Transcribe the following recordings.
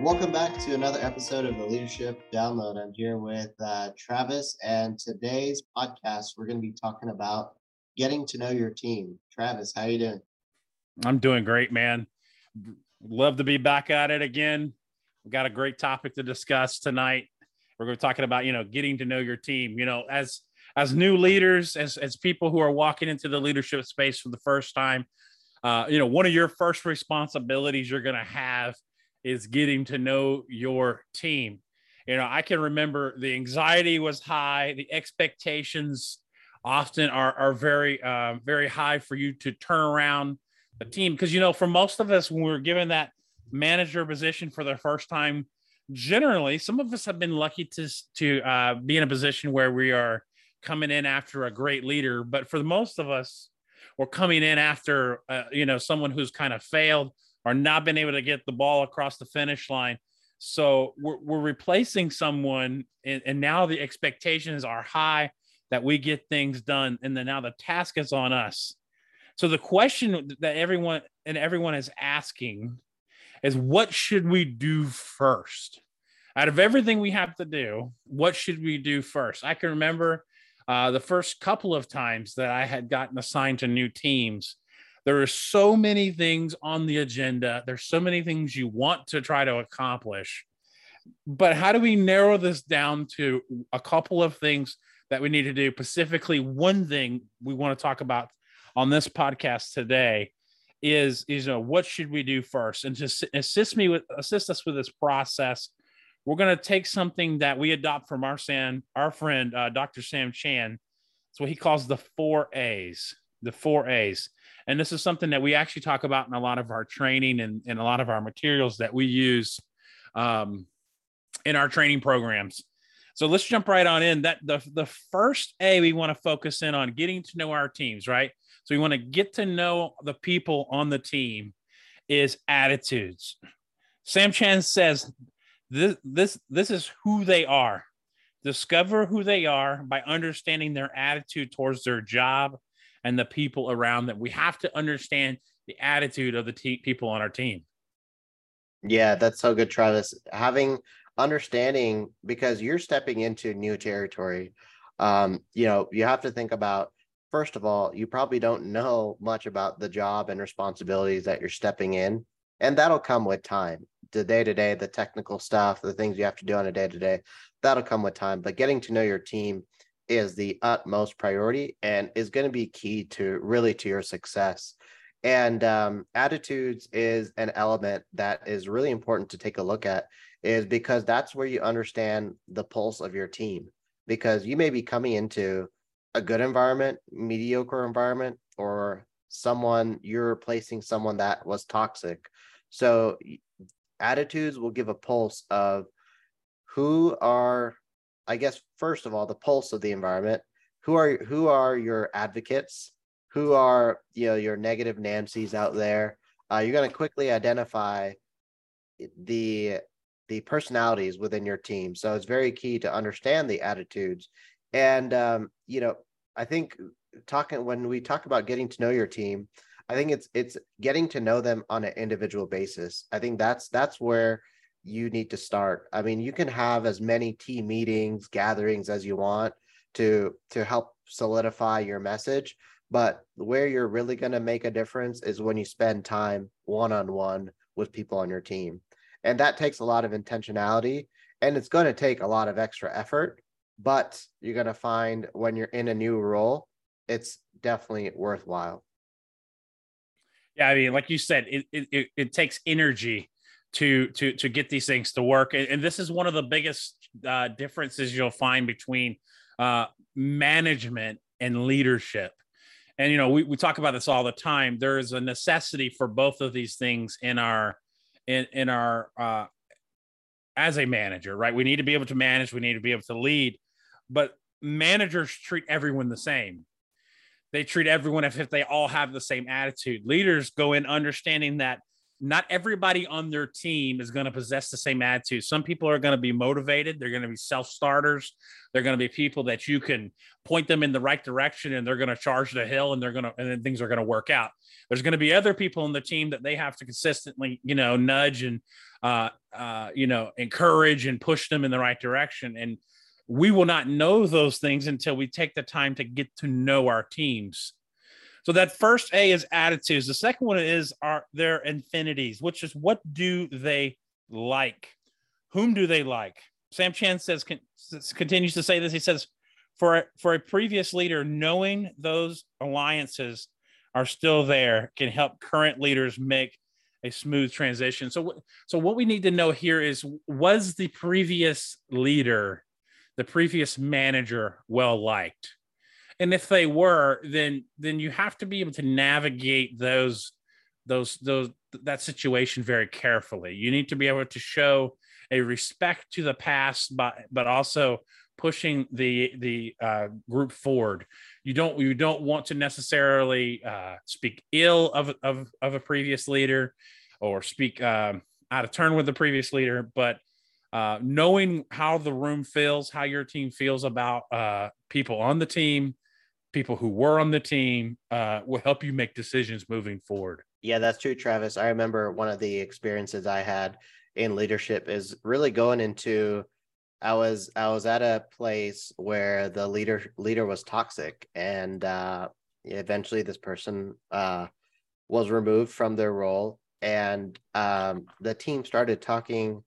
Welcome back to another episode of the Leadership Download. I'm here with uh, Travis, and today's podcast we're going to be talking about getting to know your team. Travis, how you doing? I'm doing great, man. Love to be back at it again. We've got a great topic to discuss tonight. We're going to be talking about, you know, getting to know your team. You know, as as new leaders, as as people who are walking into the leadership space for the first time, uh, you know, one of your first responsibilities you're going to have is getting to know your team. You know, I can remember the anxiety was high, the expectations often are are very uh, very high for you to turn around the team because you know for most of us when we're given that manager position for the first time generally some of us have been lucky to to uh, be in a position where we are coming in after a great leader but for the most of us we're coming in after uh, you know someone who's kind of failed or not been able to get the ball across the finish line. So we're, we're replacing someone and, and now the expectations are high that we get things done and then now the task is on us. So the question that everyone and everyone is asking is what should we do first? Out of everything we have to do what should we do first? I can remember uh, the first couple of times that i had gotten assigned to new teams there are so many things on the agenda there's so many things you want to try to accomplish but how do we narrow this down to a couple of things that we need to do. Specifically, one thing we want to talk about on this podcast today is is you know, what should we do first, and to assist me with assist us with this process. We're going to take something that we adopt from our Sam, our friend uh, Dr. Sam Chand. It's what he calls the four A's. The four A's, and this is something that we actually talk about in a lot of our training and, and a lot of our materials that we use um, in our training programs. So let's jump right on in. That the the first A we want to focus in on getting to know our teams, right? So we want to get to know the people on the team is attitudes. Sam Chand says this this this is who they are. Discover who they are by understanding their attitude towards their job and the people around them. We have to understand the attitude of the te- people on our team. Yeah, that's so good, Travis. Having understanding because you're stepping into new territory um, you know you have to think about first of all you probably don't know much about the job and responsibilities that you're stepping in and that'll come with time the day to day the technical stuff the things you have to do on a day to day that'll come with time but getting to know your team is the utmost priority and is going to be key to really to your success and um, attitudes is an element that is really important to take a look at is because that's where you understand the pulse of your team because you may be coming into a good environment, mediocre environment, or someone you're replacing someone that was toxic. So attitudes will give a pulse of who are, I guess, first of all, the pulse of the environment. Who are who are your advocates? Who are you know your negative Nancy's out there? Uh, you're going to quickly identify the the personalities within your team. So it's very key to understand the attitudes. And um, you know, I think talking when we talk about getting to know your team, I think it's it's getting to know them on an individual basis. I think that's that's where you need to start. I mean, you can have as many team meetings, gatherings as you want to to help solidify your message, but where you're really going to make a difference is when you spend time one on one with people on your team. And that takes a lot of intentionality and it's going to take a lot of extra effort. But you're going to find when you're in a new role, it's definitely worthwhile. Yeah, I mean, like you said, it it, it takes energy to to to get these things to work, and, and this is one of the biggest uh, differences you'll find between uh, management and leadership. And you know, we, we talk about this all the time. There is a necessity for both of these things in our in in our uh, as a manager, right? We need to be able to manage. We need to be able to lead, but managers treat everyone the same. They treat everyone as if they all have the same attitude. Leaders go in understanding that not everybody on their team is going to possess the same attitude. Some people are going to be motivated. They're going to be self starters. They're going to be people that you can point them in the right direction and they're going to charge the hill and they're going to, and then things are going to work out. There's going to be other people in the team that they have to consistently, you know, nudge and uh, uh, you know, encourage and push them in the right direction. And we will not know those things until we take the time to get to know our teams. So that first A is attitudes. The second one is are their affinities, which is what do they like? Whom do they like? Sam Chand says con- continues to say this. He says, for for a previous leader, knowing those alliances are still there can help current leaders make a smooth transition. So, so what we need to know here is was the previous leader, the previous manager, well liked? And if they were, then then you have to be able to navigate those those those that situation very carefully. You need to be able to show a respect to the past, but but also pushing the the uh, group forward. You don't you don't want to necessarily uh, speak ill of, of of a previous leader or speak um, out of turn with the previous leader, but uh, knowing how the room feels, how your team feels about uh, people on the team, people who were on the team, uh, will help you make decisions moving forward. Yeah, that's true, Travis. I remember one of the experiences I had in leadership is really going into I was I was at a place where the leader leader was toxic and uh eventually this person uh was removed from their role and um the team started talking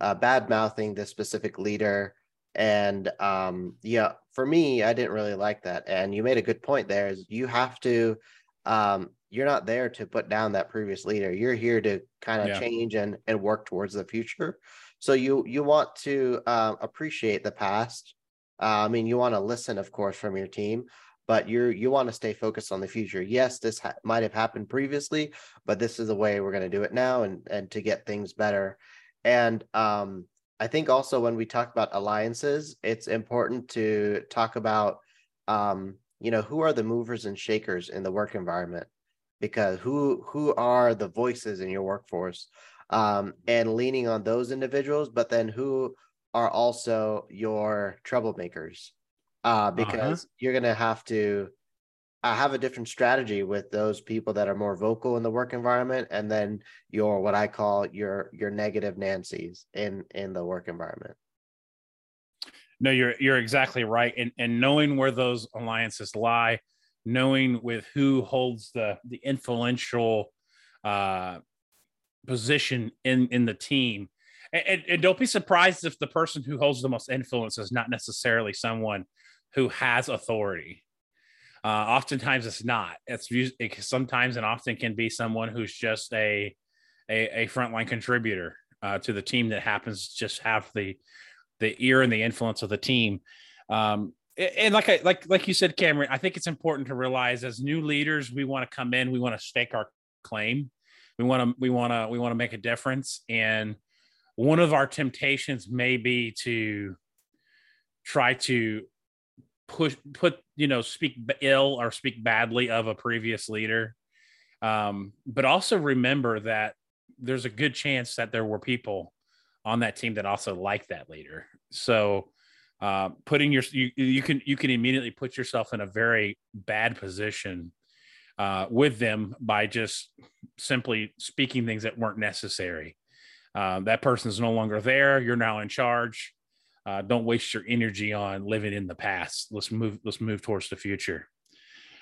uh bad mouthing this specific leader and um yeah for me I didn't really like that and you made a good point there is you have to um you're not there to put down that previous leader you're here to kind of yeah. change and and work towards the future so you you want to uh, appreciate the past. Uh, I mean, you want to listen, of course, from your team, but you're you want to stay focused on the future. Yes, this ha- might have happened previously, but this is the way we're going to do it now, and and to get things better. And um, I think also when we talk about alliances, it's important to talk about um, you know who are the movers and shakers in the work environment because who who are the voices in your workforce um, and leaning on those individuals, but then who are also your troublemakers, uh, uh-huh. because uh-huh. you're going to have to uh, have a different strategy with those people that are more vocal in the work environment, and then your what I call your your negative Nancy's in in the work environment. No, you're you're exactly right, and and knowing where those alliances lie, knowing with who holds the the influential uh, position in in the team. And, and, don't be surprised if the person who holds the most influence is not necessarily someone who has authority. Uh, oftentimes, it's not. It's it sometimes and often can be someone who's just a a, a frontline contributor uh, to the team that happens to just have the the ear and the influence of the team. Um, and like I like like you said, Cameron, I think it's important to realize as new leaders, we want to come in, we want to stake our claim we want to we want to we want to make a difference and one of our temptations may be to try to push put you know speak ill or speak badly of a previous leader um, but also remember that there's a good chance that there were people on that team that also like that leader so uh, putting your you, you can you can immediately put yourself in a very bad position uh, with them by just simply speaking things that weren't necessary. Uh, that person's no longer there. You're now in charge. Uh, don't waste your energy on living in the past. Let's move. Let's move towards the future.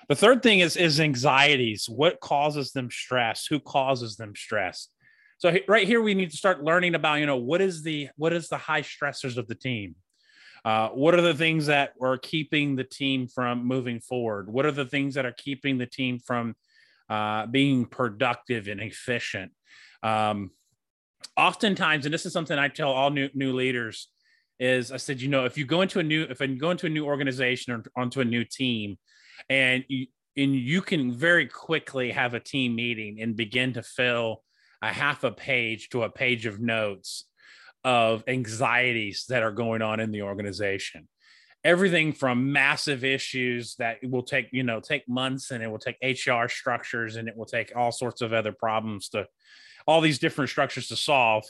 The third thing is is anxieties. What causes them stress? Who causes them stress? So right here, we need to start learning about you know what is the what is the high stressors of the team. Uh, what are the things that are keeping the team from moving forward? What are the things that are keeping the team from uh, being productive and efficient? Um, oftentimes, and this is something I tell all new new leaders, is I said, you know, if you go into a new if you go into a new organization or onto a new team, and you and you can very quickly have a team meeting and begin to fill a half a page to a page of notes of anxieties that are going on in the organization. Everything from massive issues that will take you know take months and it will take hr structures and it will take all sorts of other problems to all these different structures to solve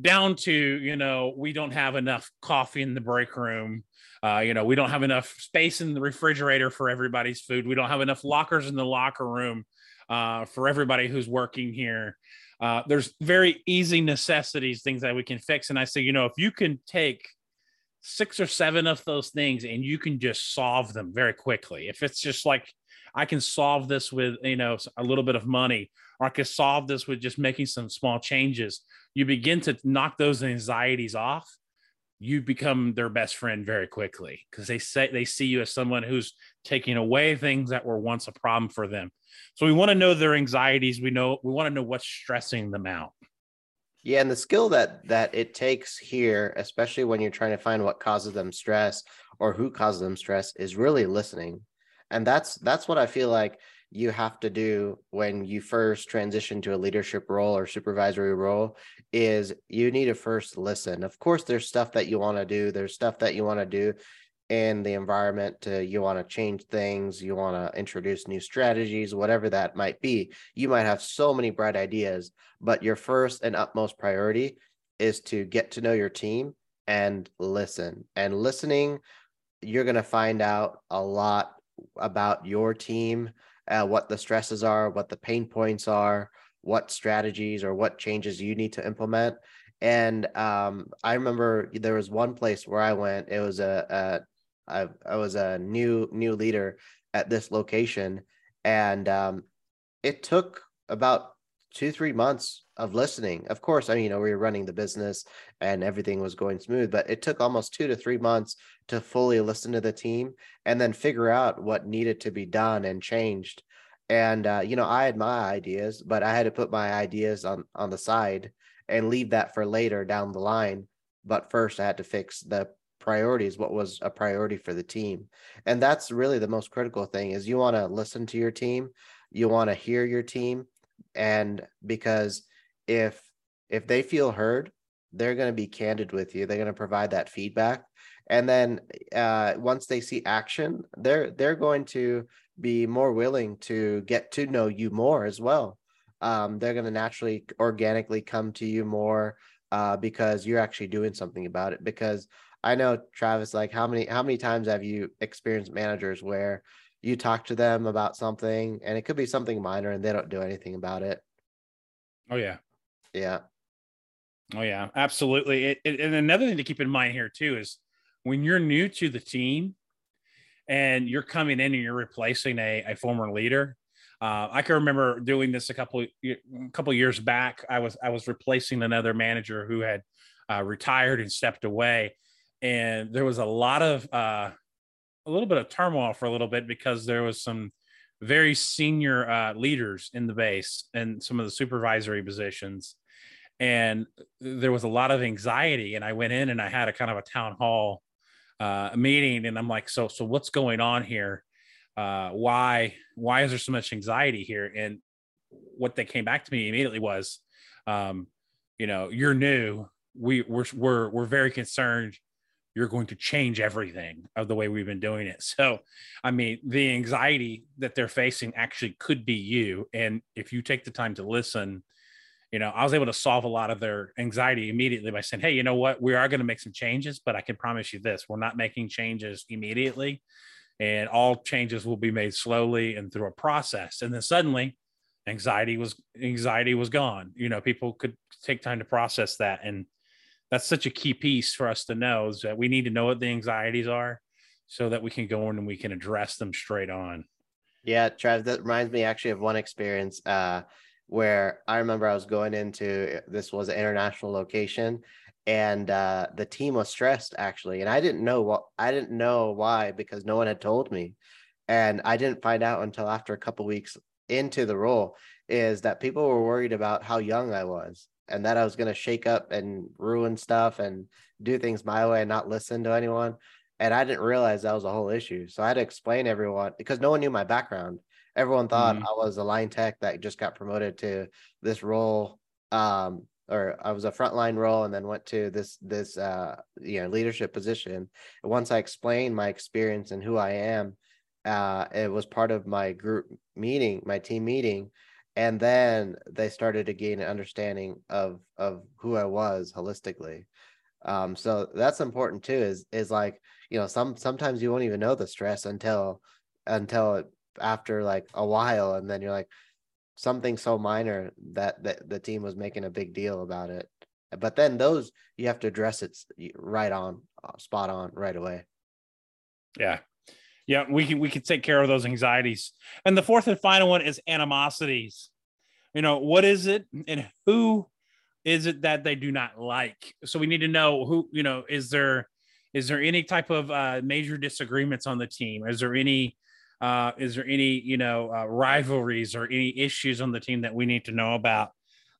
down to you know we don't have enough coffee in the break room uh, you know we don't have enough space in the refrigerator for everybody's food we don't have enough lockers in the locker room uh, for everybody who's working here. Uh, there's very easy necessities, things that we can fix. And I say, you know, if you can take six or seven of those things and you can just solve them very quickly, if it's just like, I can solve this with, you know, a little bit of money, or I can solve this with just making some small changes, you begin to knock those anxieties off you become their best friend very quickly because they say they see you as someone who's taking away things that were once a problem for them. So we want to know their anxieties. We know we want to know what's stressing them out. Yeah, and the skill that that it takes here, especially when you're trying to find what causes them stress or who causes them stress, is really listening. And that's that's what I feel like you have to do when you first transition to a leadership role or supervisory role is you need to first listen. Of course, there's stuff that you want to do. There's stuff that you want to do in the environment to you want to change things, you want to introduce new strategies, whatever that might be. You might have so many bright ideas, but your first and utmost priority is to get to know your team and listen. And listening, you're going to find out a lot about your team uh, what the stresses are, what the pain points are, what strategies or what changes you need to implement. And um, I remember there was one place where I went. It was a, a I, I was a new new leader at this location, and um, it took about two three months of listening. Of course, I mean, you know, we were running the business and everything was going smooth, but it took almost two to three months to fully listen to the team and then figure out what needed to be done and changed. And uh, you know, I had my ideas, but I had to put my ideas on on the side and leave that for later down the line. But first, I had to fix the priorities what was a priority for the team and that's really the most critical thing is you want to listen to your team you want to hear your team and because if if they feel heard they're going to be candid with you. They're going to provide that feedback. And then uh, once they see action they're they're going to be more willing to get to know you more as well. Um, they're going to naturally organically come to you more uh, because you're actually doing something about it. Because i know travis like how many how many times have you experienced managers where you talk to them about something and it could be something minor and they don't do anything about it. Oh yeah. Yeah. Oh yeah absolutely it, it, and another thing to keep in mind here too is when you're new to the team and you're coming in and you're replacing a, a former leader uh, I can remember doing this a couple a couple years back. I was I was replacing another manager who had uh, retired and stepped away, and there was a lot of uh, a little bit of turmoil for a little bit because there was some very senior uh, leaders in the base and some of the supervisory positions. And there was a lot of anxiety and i went in and i had a kind of a town hall uh, meeting and i'm like so so what's going on here? Uh, why why is there so much anxiety here? And what they came back to me immediately was um, you know you're new. We we're we're, we're very concerned you're going to change everything of the way we've been doing it. So, I mean, the anxiety that they're facing actually could be you. And if you take the time to listen, you know, I was able to solve a lot of their anxiety immediately by saying, Hey, you know what? We are going to make some changes, but I can promise you this we're not making changes immediately. And all changes will be made slowly and through a process. And then suddenly, anxiety was anxiety was gone you know people could take time to process that and that's such a key piece for us to know is that we need to know what the anxieties are so that we can go in and we can address them straight on. Yeah, Trav, that reminds me actually of one experience uh, where I remember I was going into this was an international location and uh, the team was stressed actually. And I didn't know what I didn't know why because no one had told me. And I didn't find out until after a couple weeks into the role is that people were worried about how young I was and that I was going to shake up and ruin stuff and do things my way and not listen to anyone. And I didn't realize that was a whole issue. So I had to explain everyone because no one knew my background. Everyone thought mm-hmm. I was a line tech that just got promoted to this role. Um, or I was a frontline role and then went to this this uh you know leadership position. And once I explained my experience and who I am, uh it was part of my group meeting, my team meeting and then they started to gain an understanding of of who I was holistically. Um, so that's important too. Is is like you know some sometimes you won't even know the stress until until after like a while, and then you're like, something so minor that, that the team was making a big deal about it. But then those you have to address it right on, uh, spot on, right away. Yeah, yeah, we can we can take care of those anxieties. And the fourth and final one is animosities. You know, what is it and who is it that they do not like? So we need to know who, you know, is there is there any type of uh, major disagreements on the team? Is there any uh, is there any you know uh, rivalries or any issues on the team that we need to know about?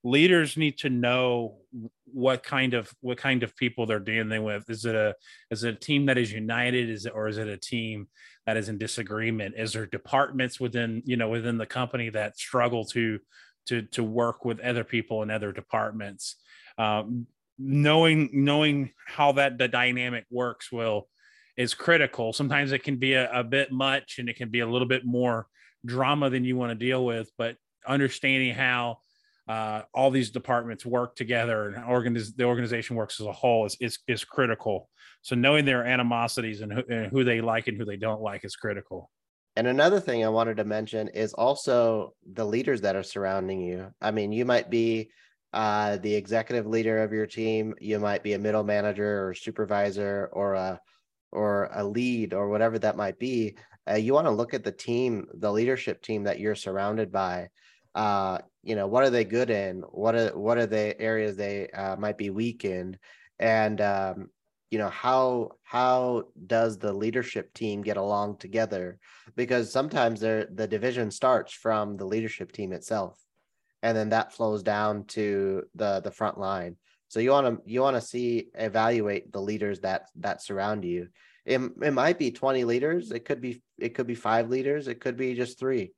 Leaders need to know what kind of what kind of people they're dealing with. Is it a is it a team that is united? Is it or is it a team that is in disagreement? Is there departments within you know within the company that struggle to to to work with other people in other departments? Um, knowing knowing how that the dynamic works will is critical. Sometimes it can be a, a bit much and it can be a little bit more drama than you want to deal with, but understanding how uh, all these departments work together and organiz- the organization works as a whole is, is, is critical. So knowing their animosities and who, and who they like and who they don't like is critical. And another thing I wanted to mention is also the leaders that are surrounding you. I mean, you might be uh, the executive leader of your team, you might be a middle manager or supervisor or a or a lead or whatever that might be. Uh, you want to look at the team, the leadership team that you're surrounded by. Uh, you know, what are they good in? What are what are the areas they uh, might be weak in? And um, you know how how does the leadership team get along together because sometimes the division starts from the leadership team itself and then that flows down to the the front line so you want to you want to see evaluate the leaders that that surround you it, it might be 20 leaders it could be it could be five leaders it could be just three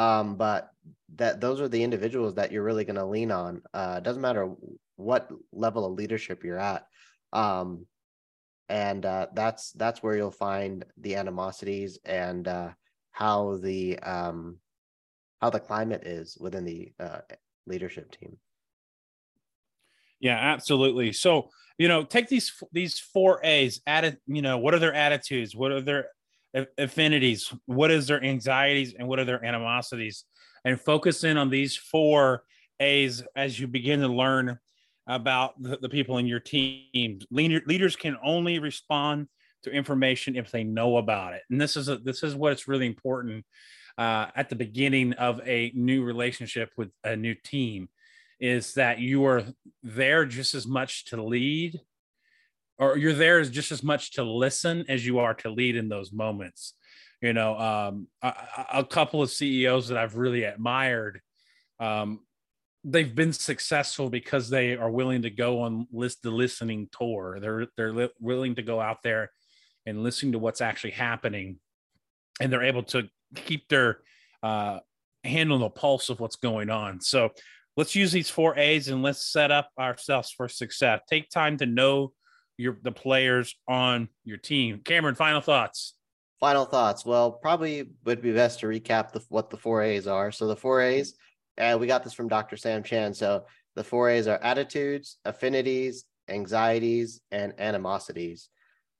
um, but that those are the individuals that you're really going to lean on uh, doesn't matter what level of leadership you're at um, and uh, that's that's where you'll find the animosities and uh, how the um, how the climate is within the uh, leadership team. Yeah, absolutely. So you know, take these these four A's. Added, you know, what are their attitudes? What are their affinities? What is their anxieties and what are their animosities? And focus in on these four A's as you begin to learn about the, the people in your team. Leader, leaders can only respond to information if they know about it, and this is a, this is what's really important uh, at the beginning of a new relationship with a new team, is that you are there just as much to lead, or you're there just as much to listen as you are to lead in those moments. You know, um, a, a couple of CEOs that I've really admired um, they've been successful because they are willing to go on list the listening tour. They're they're li- willing to go out there and listen to what's actually happening, and they're able to keep their uh, hand on the pulse of what's going on. So let's use these four A's and let's set up ourselves for success. Take time to know your the players on your team. Cameron, final thoughts. Final thoughts. Well, probably would be best to recap the, what the four A's are. So the four A's and we got this from Dr. Sam Chand. So the four A's are attitudes, affinities, anxieties, and animosities.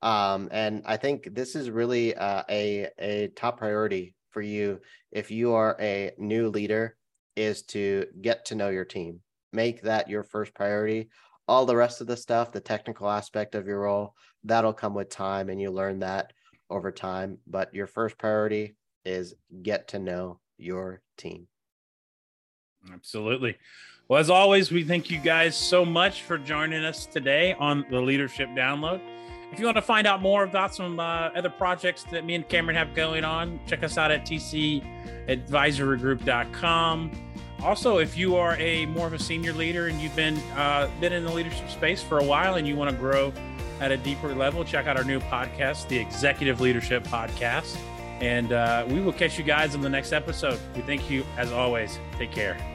Um, and I think this is really uh, a a top priority for you if you are a new leader is to get to know your team. Make that your first priority. All the rest of the stuff, the technical aspect of your role, that'll come with time, and you learn that over time. But your first priority is get to know your team. Absolutely. Well, as always, we thank you guys so much for joining us today on the Leadership Download. If you want to find out more about some uh, other projects that me and Cameron have going on, check us out at tcadvisorygroup.com. Also, if you are a more of a senior leader and you've been uh, been in the leadership space for a while and you want to grow at a deeper level, check out our new podcast, the Executive Leadership Podcast. And uh, we will catch you guys in the next episode. We thank you as always. Take care.